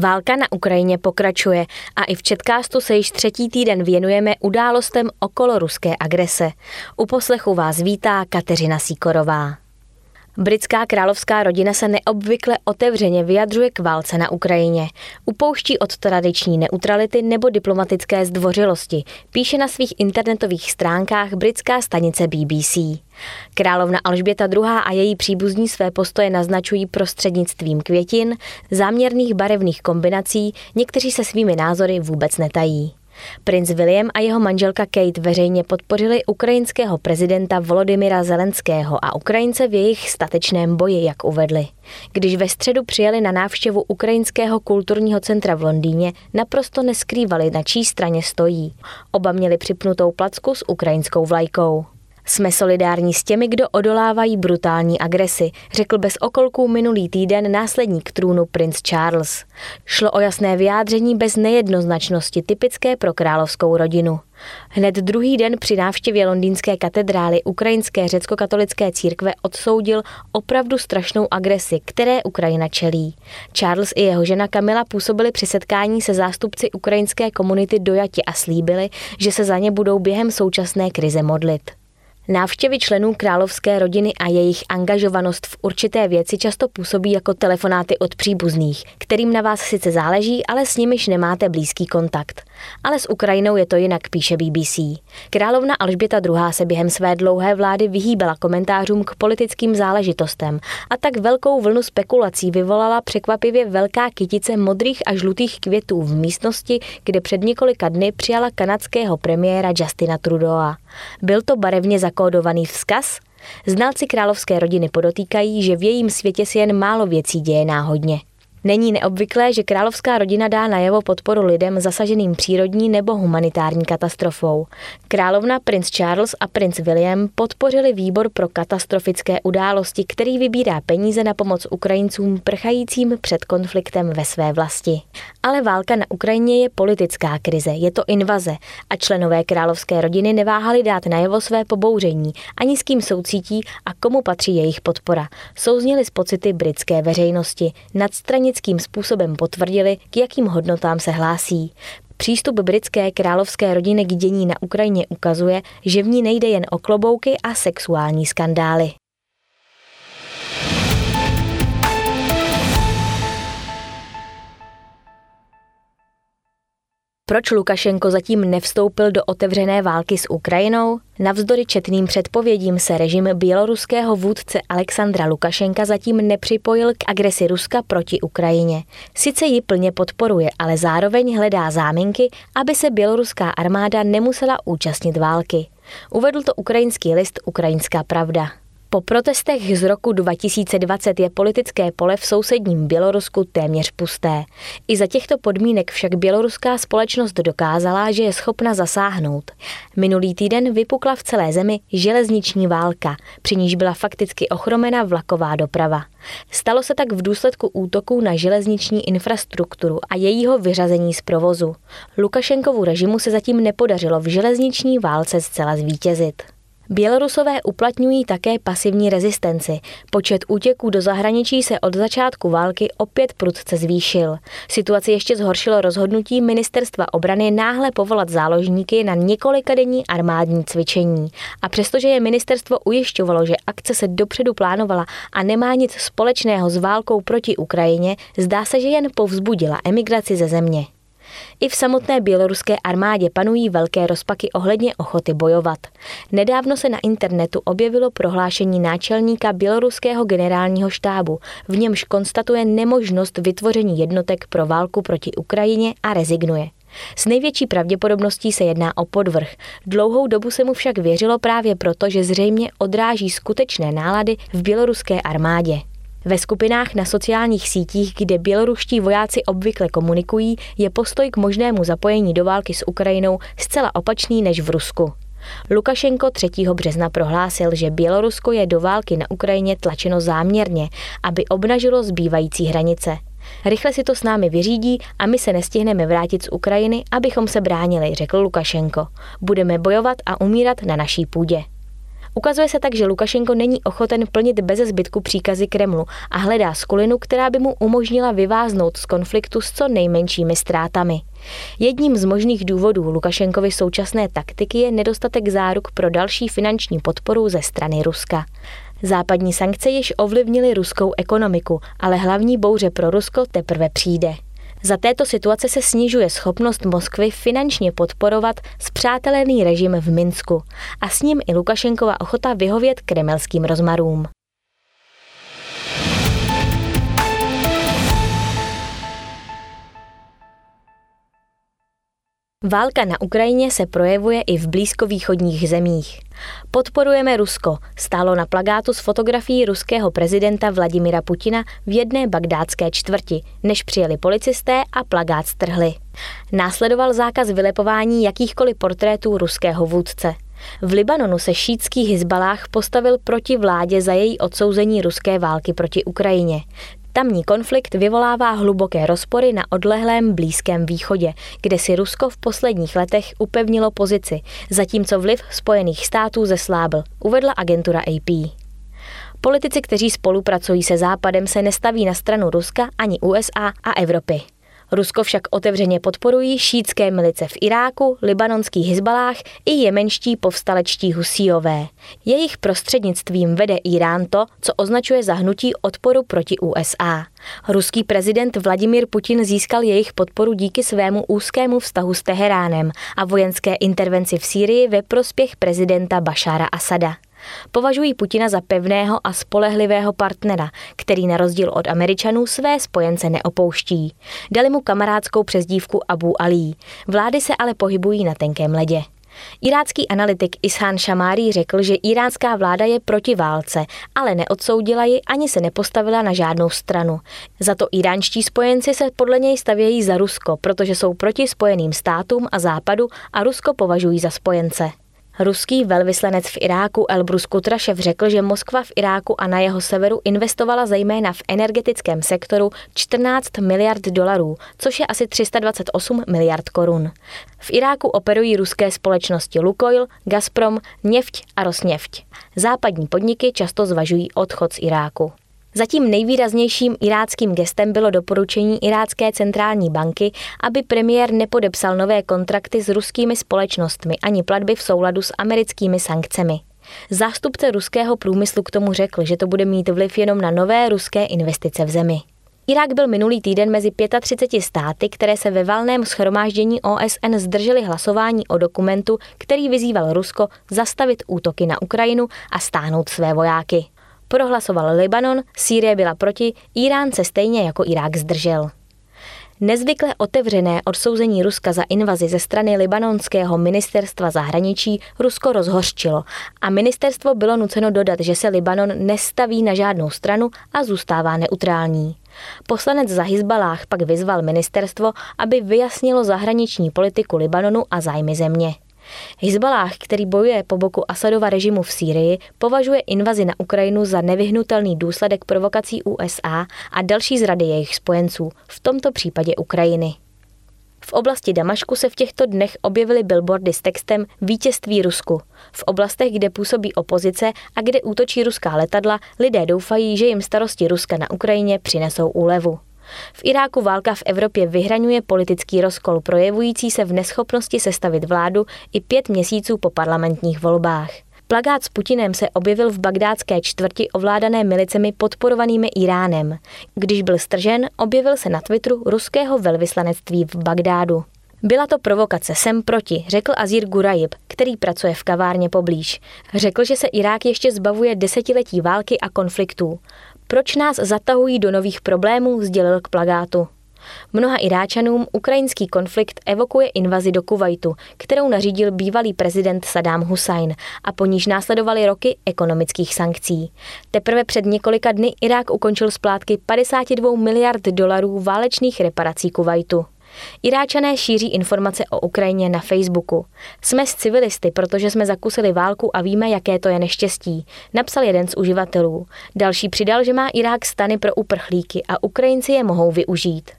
Válka na Ukrajině pokračuje a i v Četkástu se již třetí týden věnujeme událostem okolo ruské agrese. U poslechu vás vítá Kateřina Síkorová. Britská královská rodina se neobvykle otevřeně vyjadřuje k válce na Ukrajině. Upouští od tradiční neutrality nebo diplomatické zdvořilosti, píše na svých internetových stránkách britská stanice BBC. Královna Alžběta II. a její příbuzní své postoje naznačují prostřednictvím květin, záměrných barevných kombinací, někteří se svými názory vůbec netají. Princ William a jeho manželka Kate veřejně podpořili ukrajinského prezidenta Volodymyra Zelenského a Ukrajince v jejich statečném boji, jak uvedli. Když ve středu přijeli na návštěvu Ukrajinského kulturního centra v Londýně, naprosto neskrývali, na čí straně stojí. Oba měli připnutou placku s ukrajinskou vlajkou. Jsme solidární s těmi, kdo odolávají brutální agresi, řekl bez okolků minulý týden následník trůnu princ Charles. Šlo o jasné vyjádření bez nejednoznačnosti typické pro královskou rodinu. Hned druhý den při návštěvě londýnské katedrály ukrajinské řecko-katolické církve odsoudil opravdu strašnou agresi, které Ukrajina čelí. Charles i jeho žena Kamila působili při setkání se zástupci ukrajinské komunity dojati a slíbili, že se za ně budou během současné krize modlit. Návštěvy členů královské rodiny a jejich angažovanost v určité věci často působí jako telefonáty od příbuzných, kterým na vás sice záleží, ale s nimiž nemáte blízký kontakt. Ale s Ukrajinou je to jinak, píše BBC. Královna Alžběta II. se během své dlouhé vlády vyhýbala komentářům k politickým záležitostem a tak velkou vlnu spekulací vyvolala překvapivě velká kytice modrých a žlutých květů v místnosti, kde před několika dny přijala kanadského premiéra Justina Trudeau. Byl to barevně zakódovaný vzkaz? Znalci královské rodiny podotýkají, že v jejím světě si jen málo věcí děje náhodně. Není neobvyklé, že královská rodina dá najevo podporu lidem zasaženým přírodní nebo humanitární katastrofou. Královna princ Charles a princ William podpořili výbor pro katastrofické události, který vybírá peníze na pomoc Ukrajincům prchajícím před konfliktem ve své vlasti. Ale válka na Ukrajině je politická krize, je to invaze a členové královské rodiny neváhali dát najevo své pobouření, ani s kým soucítí a komu patří jejich podpora. Souzněli z pocity britské veřejnosti, nadstranic ironickým způsobem potvrdili, k jakým hodnotám se hlásí. Přístup britské královské rodiny k dění na Ukrajině ukazuje, že v ní nejde jen o klobouky a sexuální skandály. Proč Lukašenko zatím nevstoupil do otevřené války s Ukrajinou? Navzdory četným předpovědím se režim běloruského vůdce Alexandra Lukašenka zatím nepřipojil k agresi Ruska proti Ukrajině. Sice ji plně podporuje, ale zároveň hledá záminky, aby se běloruská armáda nemusela účastnit války. Uvedl to ukrajinský list Ukrajinská pravda. Po protestech z roku 2020 je politické pole v sousedním Bělorusku téměř pusté. I za těchto podmínek však běloruská společnost dokázala, že je schopna zasáhnout. Minulý týden vypukla v celé zemi železniční válka, při níž byla fakticky ochromena vlaková doprava. Stalo se tak v důsledku útoků na železniční infrastrukturu a jejího vyřazení z provozu. Lukašenkovu režimu se zatím nepodařilo v železniční válce zcela zvítězit. Bělorusové uplatňují také pasivní rezistenci. Počet útěků do zahraničí se od začátku války opět prudce zvýšil. Situaci ještě zhoršilo rozhodnutí ministerstva obrany náhle povolat záložníky na několikadenní armádní cvičení. A přestože je ministerstvo ujišťovalo, že akce se dopředu plánovala a nemá nic společného s válkou proti Ukrajině, zdá se, že jen povzbudila emigraci ze země. I v samotné běloruské armádě panují velké rozpaky ohledně ochoty bojovat. Nedávno se na internetu objevilo prohlášení náčelníka běloruského generálního štábu, v němž konstatuje nemožnost vytvoření jednotek pro válku proti Ukrajině a rezignuje. S největší pravděpodobností se jedná o podvrh. Dlouhou dobu se mu však věřilo právě proto, že zřejmě odráží skutečné nálady v běloruské armádě. Ve skupinách na sociálních sítích, kde běloruští vojáci obvykle komunikují, je postoj k možnému zapojení do války s Ukrajinou zcela opačný než v Rusku. Lukašenko 3. března prohlásil, že Bělorusko je do války na Ukrajině tlačeno záměrně, aby obnažilo zbývající hranice. Rychle si to s námi vyřídí a my se nestihneme vrátit z Ukrajiny, abychom se bránili, řekl Lukašenko. Budeme bojovat a umírat na naší půdě. Ukazuje se tak, že Lukašenko není ochoten plnit bez zbytku příkazy Kremlu a hledá skulinu, která by mu umožnila vyváznout z konfliktu s co nejmenšími ztrátami. Jedním z možných důvodů Lukašenkovy současné taktiky je nedostatek záruk pro další finanční podporu ze strany Ruska. Západní sankce již ovlivnily ruskou ekonomiku, ale hlavní bouře pro Rusko teprve přijde. Za této situace se snižuje schopnost Moskvy finančně podporovat zpřátelený režim v Minsku a s ním i Lukašenkova ochota vyhovět kremelským rozmarům. Válka na Ukrajině se projevuje i v blízkovýchodních zemích. Podporujeme Rusko stálo na plagátu s fotografií ruského prezidenta Vladimira Putina v jedné bagdátské čtvrti, než přijeli policisté a plagát strhli. Následoval zákaz vylepování jakýchkoliv portrétů ruského vůdce. V Libanonu se šítský Hizbalách postavil proti vládě za její odsouzení ruské války proti Ukrajině. Tamní konflikt vyvolává hluboké rozpory na odlehlém Blízkém východě, kde si Rusko v posledních letech upevnilo pozici, zatímco vliv Spojených států zeslábl, uvedla agentura AP. Politici, kteří spolupracují se Západem, se nestaví na stranu Ruska ani USA a Evropy. Rusko však otevřeně podporují šítské milice v Iráku, libanonských hizbalách i jemenští povstalečtí husíové. Jejich prostřednictvím vede Irán to, co označuje za hnutí odporu proti USA. Ruský prezident Vladimir Putin získal jejich podporu díky svému úzkému vztahu s Teheránem a vojenské intervenci v Sýrii ve prospěch prezidenta Bašára Asada. Považují Putina za pevného a spolehlivého partnera, který na rozdíl od Američanů své spojence neopouští. Dali mu kamarádskou přezdívku Abu Ali. Vlády se ale pohybují na tenkém ledě. Irácký analytik Ishan Shamári řekl, že iránská vláda je proti válce, ale neodsoudila ji ani se nepostavila na žádnou stranu. Za to iránští spojenci se podle něj stavějí za Rusko, protože jsou proti spojeným státům a západu a Rusko považují za spojence. Ruský velvyslanec v Iráku Elbrus Kutrašev řekl, že Moskva v Iráku a na jeho severu investovala zejména v energetickém sektoru 14 miliard dolarů, což je asi 328 miliard korun. V Iráku operují ruské společnosti Lukoil, Gazprom, Něfť a Rosněfť. Západní podniky často zvažují odchod z Iráku. Zatím nejvýraznějším iráckým gestem bylo doporučení Irácké centrální banky, aby premiér nepodepsal nové kontrakty s ruskými společnostmi ani platby v souladu s americkými sankcemi. Zástupce ruského průmyslu k tomu řekl, že to bude mít vliv jenom na nové ruské investice v zemi. Irák byl minulý týden mezi 35 státy, které se ve valném schromáždění OSN zdrželi hlasování o dokumentu, který vyzýval Rusko zastavit útoky na Ukrajinu a stáhnout své vojáky. Prohlasoval Libanon, Sýrie byla proti, Irán se stejně jako Irák zdržel. Nezvykle otevřené odsouzení Ruska za invazi ze strany libanonského ministerstva zahraničí Rusko rozhořčilo a ministerstvo bylo nuceno dodat, že se Libanon nestaví na žádnou stranu a zůstává neutrální. Poslanec za Hizbalách pak vyzval ministerstvo, aby vyjasnilo zahraniční politiku Libanonu a zájmy země. Hizbalách, který bojuje po boku Asadova režimu v Sýrii, považuje invazi na Ukrajinu za nevyhnutelný důsledek provokací USA a další zrady jejich spojenců, v tomto případě Ukrajiny. V oblasti Damašku se v těchto dnech objevily billboardy s textem Vítězství Rusku. V oblastech, kde působí opozice a kde útočí ruská letadla, lidé doufají, že jim starosti Ruska na Ukrajině přinesou úlevu. V Iráku válka v Evropě vyhraňuje politický rozkol, projevující se v neschopnosti sestavit vládu i pět měsíců po parlamentních volbách. Plagát s Putinem se objevil v bagdátské čtvrti ovládané milicemi podporovanými Iránem. Když byl stržen, objevil se na Twitteru ruského velvyslanectví v Bagdádu. Byla to provokace sem proti, řekl Azir Gurajib, který pracuje v kavárně poblíž. Řekl, že se Irák ještě zbavuje desetiletí války a konfliktů. Proč nás zatahují do nových problémů, sdělil k plagátu. Mnoha Iráčanům ukrajinský konflikt evokuje invazi do Kuwaitu, kterou nařídil bývalý prezident Saddam Hussein a po níž následovaly roky ekonomických sankcí. Teprve před několika dny Irák ukončil splátky 52 miliard dolarů válečných reparací Kuwaitu. Iráčané šíří informace o Ukrajině na Facebooku. Jsme s civilisty, protože jsme zakusili válku a víme, jaké to je neštěstí, napsal jeden z uživatelů. Další přidal, že má Irák stany pro uprchlíky a Ukrajinci je mohou využít.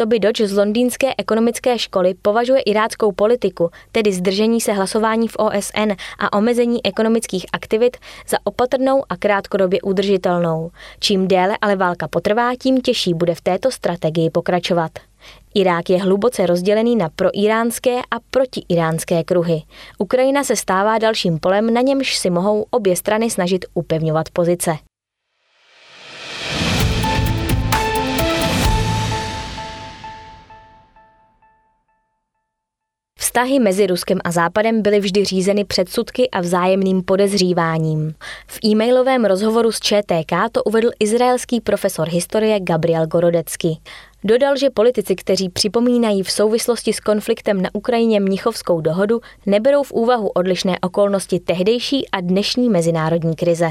Toby Dodge z londýnské ekonomické školy považuje iráckou politiku, tedy zdržení se hlasování v OSN a omezení ekonomických aktivit, za opatrnou a krátkodobě udržitelnou. Čím déle ale válka potrvá, tím těžší bude v této strategii pokračovat. Irák je hluboce rozdělený na proiránské a protiiránské kruhy. Ukrajina se stává dalším polem, na němž si mohou obě strany snažit upevňovat pozice. Vztahy mezi Ruskem a Západem byly vždy řízeny předsudky a vzájemným podezříváním. V e-mailovém rozhovoru s ČTK to uvedl izraelský profesor historie Gabriel Gorodecky. Dodal, že politici, kteří připomínají v souvislosti s konfliktem na Ukrajině Mnichovskou dohodu, neberou v úvahu odlišné okolnosti tehdejší a dnešní mezinárodní krize.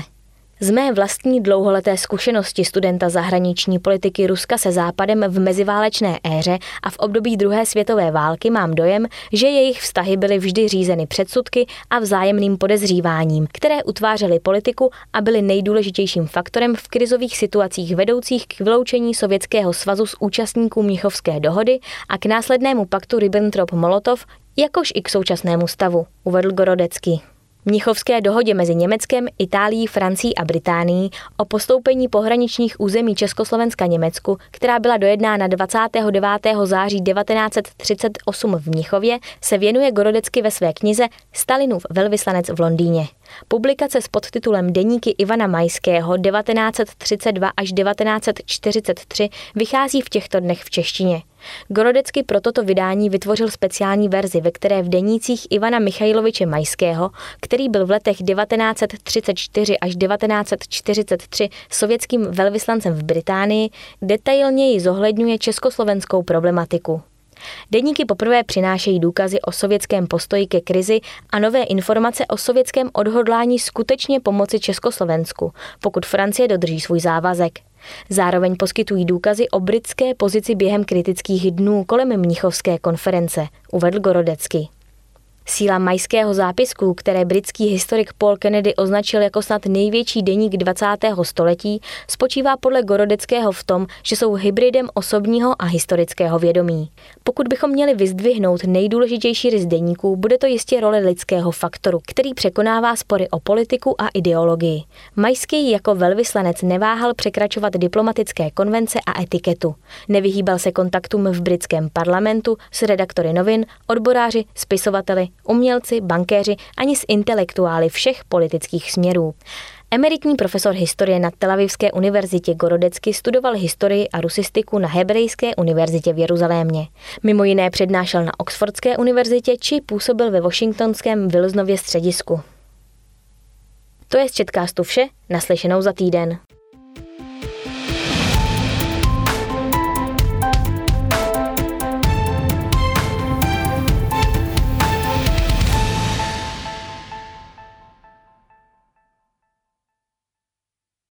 Z mé vlastní dlouholeté zkušenosti studenta zahraniční politiky Ruska se Západem v meziválečné éře a v období druhé světové války mám dojem, že jejich vztahy byly vždy řízeny předsudky a vzájemným podezříváním, které utvářely politiku a byly nejdůležitějším faktorem v krizových situacích vedoucích k vyloučení Sovětského svazu z účastníků Mnichovské dohody a k následnému paktu Ribbentrop-Molotov, jakož i k současnému stavu, uvedl Gorodecký. Mnichovské dohodě mezi Německem, Itálií, Francií a Británií o postoupení pohraničních území Československa Německu, která byla dojednána 29. září 1938 v Mnichově, se věnuje Gorodecky ve své knize Stalinův velvyslanec v Londýně. Publikace s podtitulem Deníky Ivana Majského 1932 až 1943 vychází v těchto dnech v češtině. Gorodecky pro toto vydání vytvořil speciální verzi, ve které v denících Ivana Michajloviče Majského, který byl v letech 1934 až 1943 sovětským velvyslancem v Británii, detailněji zohledňuje československou problematiku. Deníky poprvé přinášejí důkazy o sovětském postoji ke krizi a nové informace o sovětském odhodlání skutečně pomoci Československu, pokud Francie dodrží svůj závazek. Zároveň poskytují důkazy o britské pozici během kritických dnů kolem Mnichovské konference, uvedl Gorodecky. Síla majského zápisku, které britský historik Paul Kennedy označil jako snad největší deník 20. století, spočívá podle Gorodeckého v tom, že jsou hybridem osobního a historického vědomí. Pokud bychom měli vyzdvihnout nejdůležitější rys deníků, bude to jistě role lidského faktoru, který překonává spory o politiku a ideologii. Majský jako velvyslanec neváhal překračovat diplomatické konvence a etiketu. Nevyhýbal se kontaktům v britském parlamentu s redaktory novin, odboráři, spisovateli, umělci, bankéři ani s intelektuály všech politických směrů. Emeritní profesor historie na Tel Avivské univerzitě Gorodecky studoval historii a rusistiku na Hebrejské univerzitě v Jeruzalémě. Mimo jiné přednášel na Oxfordské univerzitě či působil ve Washingtonském Wilsonově středisku. To je z Četkástu vše, naslyšenou za týden.